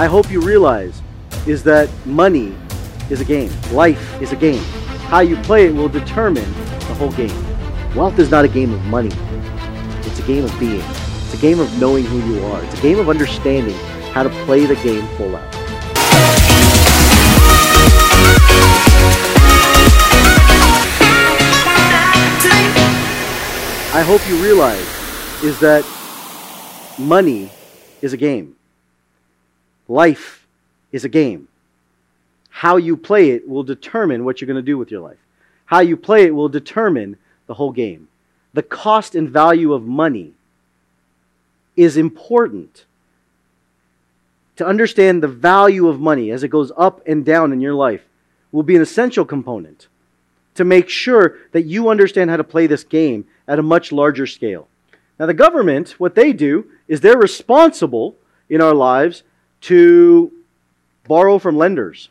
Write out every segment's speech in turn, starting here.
I hope you realize is that money is a game. Life is a game. How you play it will determine the whole game. Wealth is not a game of money. It's a game of being. It's a game of knowing who you are. It's a game of understanding how to play the game full out. I hope you realize is that money is a game. Life is a game. How you play it will determine what you're going to do with your life. How you play it will determine the whole game. The cost and value of money is important. To understand the value of money as it goes up and down in your life will be an essential component to make sure that you understand how to play this game at a much larger scale. Now, the government, what they do is they're responsible in our lives to borrow from lenders.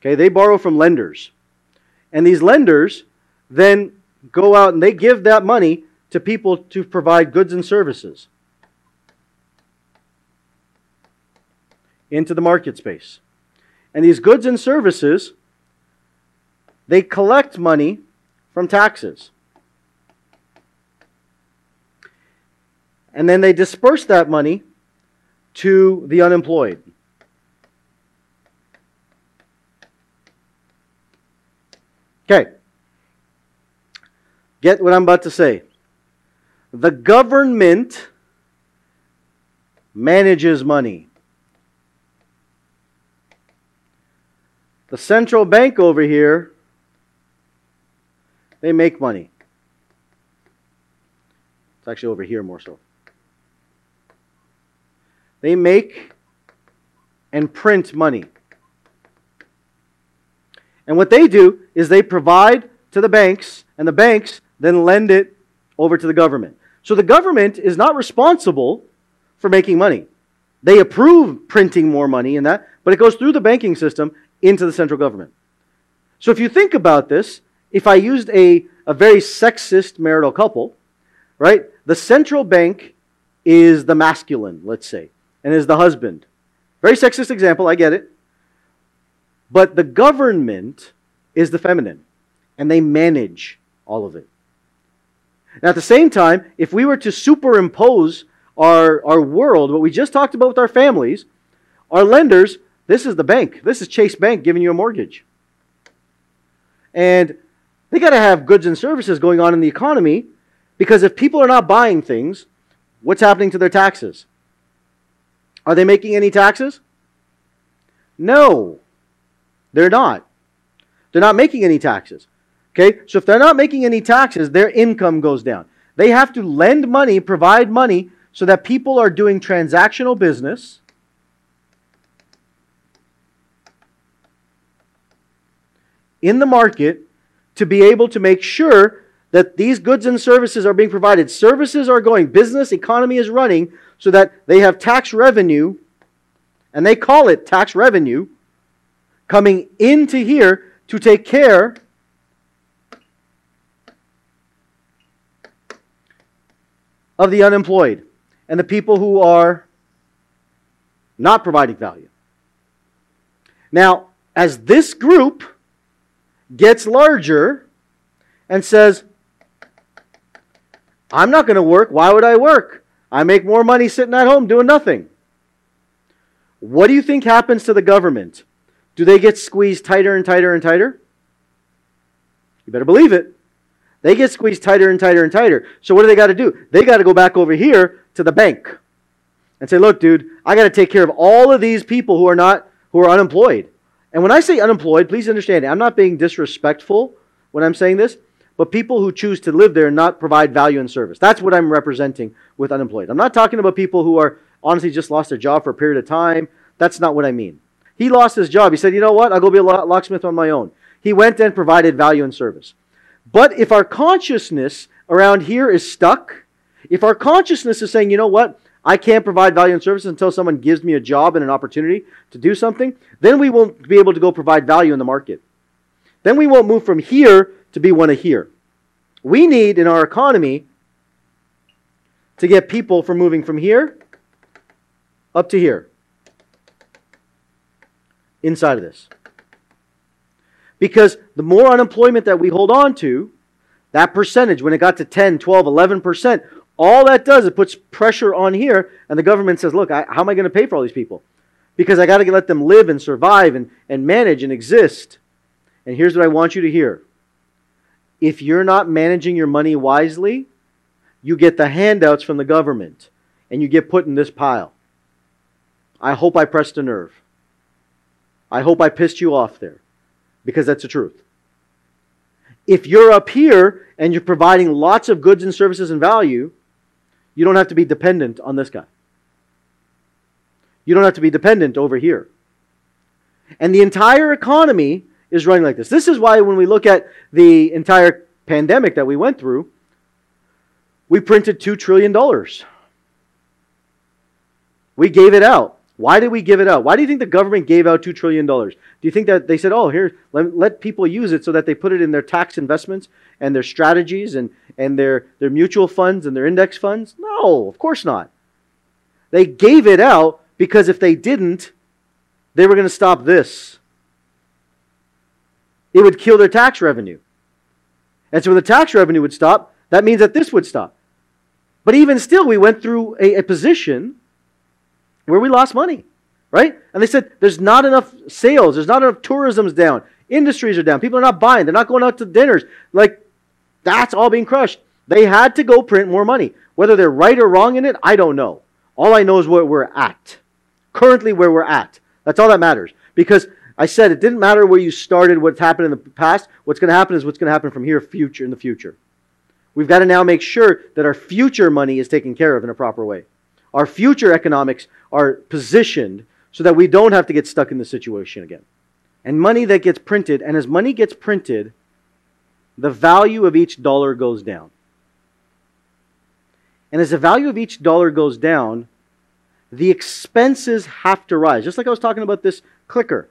Okay, they borrow from lenders. And these lenders then go out and they give that money to people to provide goods and services into the market space. And these goods and services, they collect money from taxes. And then they disperse that money to the unemployed. Okay. Get what I'm about to say. The government manages money. The central bank over here, they make money. It's actually over here more so. They make and print money. And what they do is they provide to the banks, and the banks then lend it over to the government. So the government is not responsible for making money. They approve printing more money in that, but it goes through the banking system into the central government. So if you think about this, if I used a, a very sexist marital couple, right, the central bank is the masculine, let's say, and is the husband. Very sexist example, I get it. But the government is the feminine, and they manage all of it. Now, at the same time, if we were to superimpose our, our world, what we just talked about with our families, our lenders, this is the bank. This is Chase Bank giving you a mortgage. And they got to have goods and services going on in the economy because if people are not buying things, what's happening to their taxes? Are they making any taxes? No, they're not. They're not making any taxes. Okay? So if they're not making any taxes, their income goes down. They have to lend money, provide money, so that people are doing transactional business. In the market to be able to make sure that these goods and services are being provided. Services are going, business, economy is running so that they have tax revenue, and they call it tax revenue, coming into here to take care of the unemployed and the people who are not providing value. Now, as this group gets larger and says, I'm not going to work, why would I work? I make more money sitting at home doing nothing. What do you think happens to the government? Do they get squeezed tighter and tighter and tighter? You better believe it. They get squeezed tighter and tighter and tighter. So what do they got to do? They got to go back over here to the bank and say, "Look, dude, I got to take care of all of these people who are not who are unemployed." And when I say unemployed, please understand, I'm not being disrespectful when I'm saying this, but people who choose to live there and not provide value and service. That's what I'm representing with unemployed. I'm not talking about people who are honestly just lost their job for a period of time. That's not what I mean. He lost his job. He said, you know what? I'll go be a locksmith on my own. He went and provided value and service. But if our consciousness around here is stuck, if our consciousness is saying, you know what? I can't provide value and service until someone gives me a job and an opportunity to do something, then we won't be able to go provide value in the market. Then we won't move from here to be one of here. We need in our economy to get people from moving from here up to here. Inside of this. Because the more unemployment that we hold on to, that percentage, when it got to 10, 12, 11%, all that does is puts pressure on here, and the government says, look, I, how am I going to pay for all these people? Because I got to let them live and survive and, and manage and exist. And here's what I want you to hear if you're not managing your money wisely, you get the handouts from the government and you get put in this pile. I hope I pressed a nerve. I hope I pissed you off there because that's the truth. If you're up here and you're providing lots of goods and services and value, you don't have to be dependent on this guy. You don't have to be dependent over here. And the entire economy is running like this. This is why when we look at the entire pandemic that we went through, we printed $2 trillion. We gave it out. Why did we give it out? Why do you think the government gave out $2 trillion? Do you think that they said, oh, here, let, let people use it so that they put it in their tax investments and their strategies and, and their, their mutual funds and their index funds? No, of course not. They gave it out because if they didn't, they were going to stop this. It would kill their tax revenue. And so when the tax revenue would stop, that means that this would stop. But even still, we went through a, a position where we lost money, right? And they said there's not enough sales, there's not enough tourism's down, industries are down, people are not buying, they're not going out to dinners. Like, that's all being crushed. They had to go print more money. Whether they're right or wrong in it, I don't know. All I know is where we're at. Currently, where we're at. That's all that matters. Because I said it didn't matter where you started, what's happened in the past. What's going to happen is what's going to happen from here, future in the future. We've got to now make sure that our future money is taken care of in a proper way. Our future economics are positioned so that we don't have to get stuck in the situation again. And money that gets printed, and as money gets printed, the value of each dollar goes down. And as the value of each dollar goes down, the expenses have to rise. Just like I was talking about this clicker.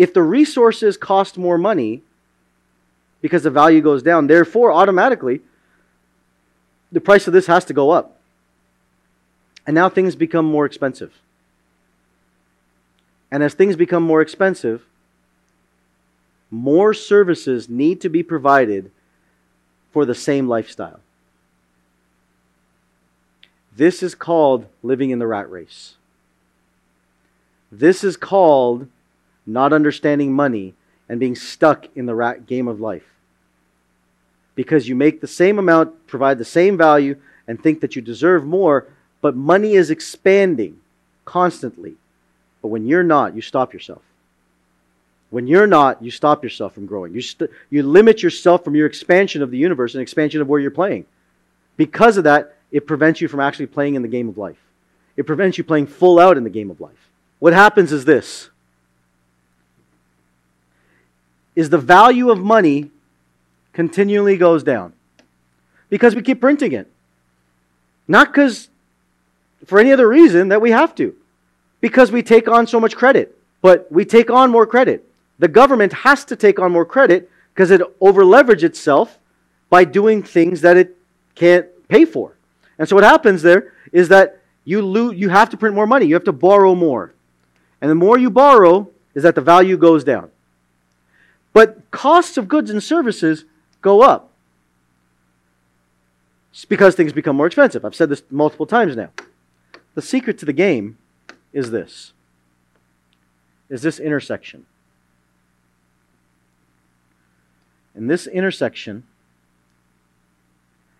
If the resources cost more money because the value goes down, therefore, automatically, the price of this has to go up. And now things become more expensive. And as things become more expensive, more services need to be provided for the same lifestyle. This is called living in the rat race. This is called not understanding money and being stuck in the rat game of life. Because you make the same amount, provide the same value, and think that you deserve more, but money is expanding constantly. But when you're not, you stop yourself. When you're not, you stop yourself from growing. You, st- you limit yourself from your expansion of the universe and expansion of where you're playing. Because of that, it prevents you from actually playing in the game of life. It prevents you playing full out in the game of life. What happens is this is the value of money continually goes down because we keep printing it. Not because for any other reason that we have to. Because we take on so much credit. But we take on more credit. The government has to take on more credit because it overleveraged itself by doing things that it can't pay for. And so what happens there is that you lo- you have to print more money. You have to borrow more. And the more you borrow is that the value goes down. But costs of goods and services go up. It's because things become more expensive. I've said this multiple times now. The secret to the game is this is this intersection. And this intersection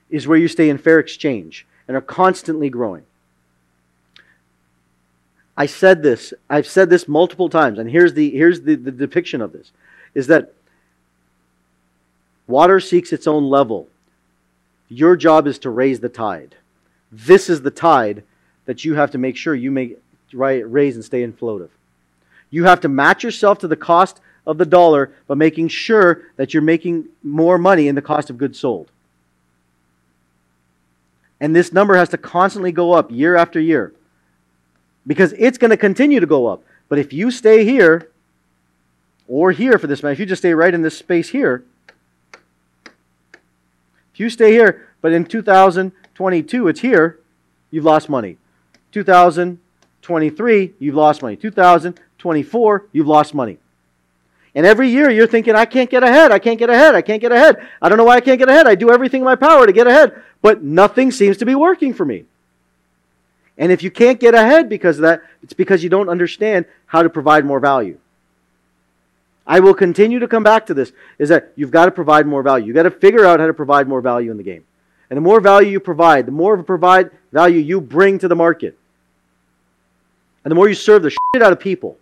is where you stay in fair exchange and are constantly growing. I said this, I've said this multiple times, and here's the here's the, the depiction of this is that water seeks its own level. Your job is to raise the tide. This is the tide that you have to make sure you make raise and stay in float of. You have to match yourself to the cost of the dollar by making sure that you're making more money in the cost of goods sold. And this number has to constantly go up year after year because it's going to continue to go up. But if you stay here, or here for this matter, if you just stay right in this space here, if you stay here, but in 2022, it's here, you've lost money. 2023, you've lost money. 2024, you've lost money. And every year you're thinking, I can't get ahead, I can't get ahead, I can't get ahead. I don't know why I can't get ahead. I do everything in my power to get ahead, but nothing seems to be working for me. And if you can't get ahead because of that, it's because you don't understand how to provide more value. I will continue to come back to this is that you've got to provide more value. You've got to figure out how to provide more value in the game. And the more value you provide, the more of a provide value you bring to the market. And the more you serve the shit out of people,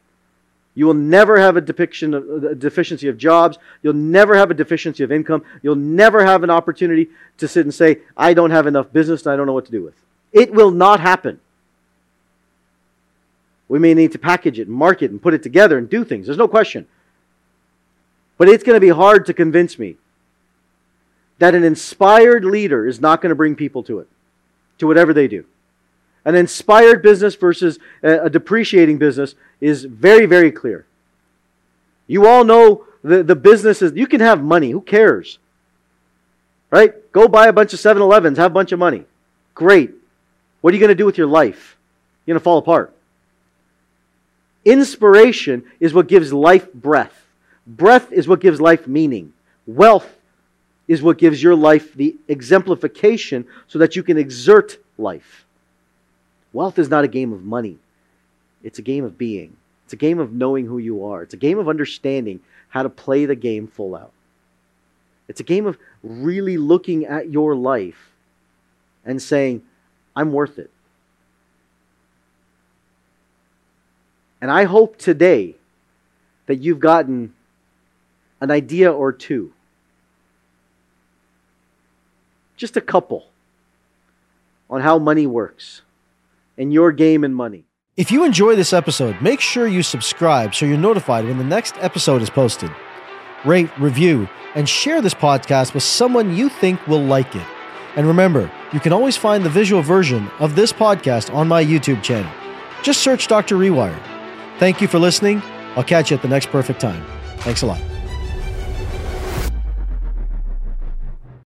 you will never have a depiction of a deficiency of jobs. You'll never have a deficiency of income. You'll never have an opportunity to sit and say, I don't have enough business and I don't know what to do with. It will not happen. We may need to package it and market and put it together and do things. There's no question. But it's going to be hard to convince me that an inspired leader is not going to bring people to it, to whatever they do. An inspired business versus a depreciating business is very, very clear. You all know the, the businesses, you can have money, who cares? Right? Go buy a bunch of 7 Elevens, have a bunch of money. Great. What are you going to do with your life? You're going to fall apart. Inspiration is what gives life breath. Breath is what gives life meaning. Wealth is what gives your life the exemplification so that you can exert life. Wealth is not a game of money, it's a game of being. It's a game of knowing who you are. It's a game of understanding how to play the game full out. It's a game of really looking at your life and saying, I'm worth it. And I hope today that you've gotten an idea or two. Just a couple on how money works and your game and money. If you enjoy this episode, make sure you subscribe so you're notified when the next episode is posted. Rate, review, and share this podcast with someone you think will like it. And remember, you can always find the visual version of this podcast on my YouTube channel. Just search Dr. Rewire. Thank you for listening. I'll catch you at the next perfect time. Thanks a lot.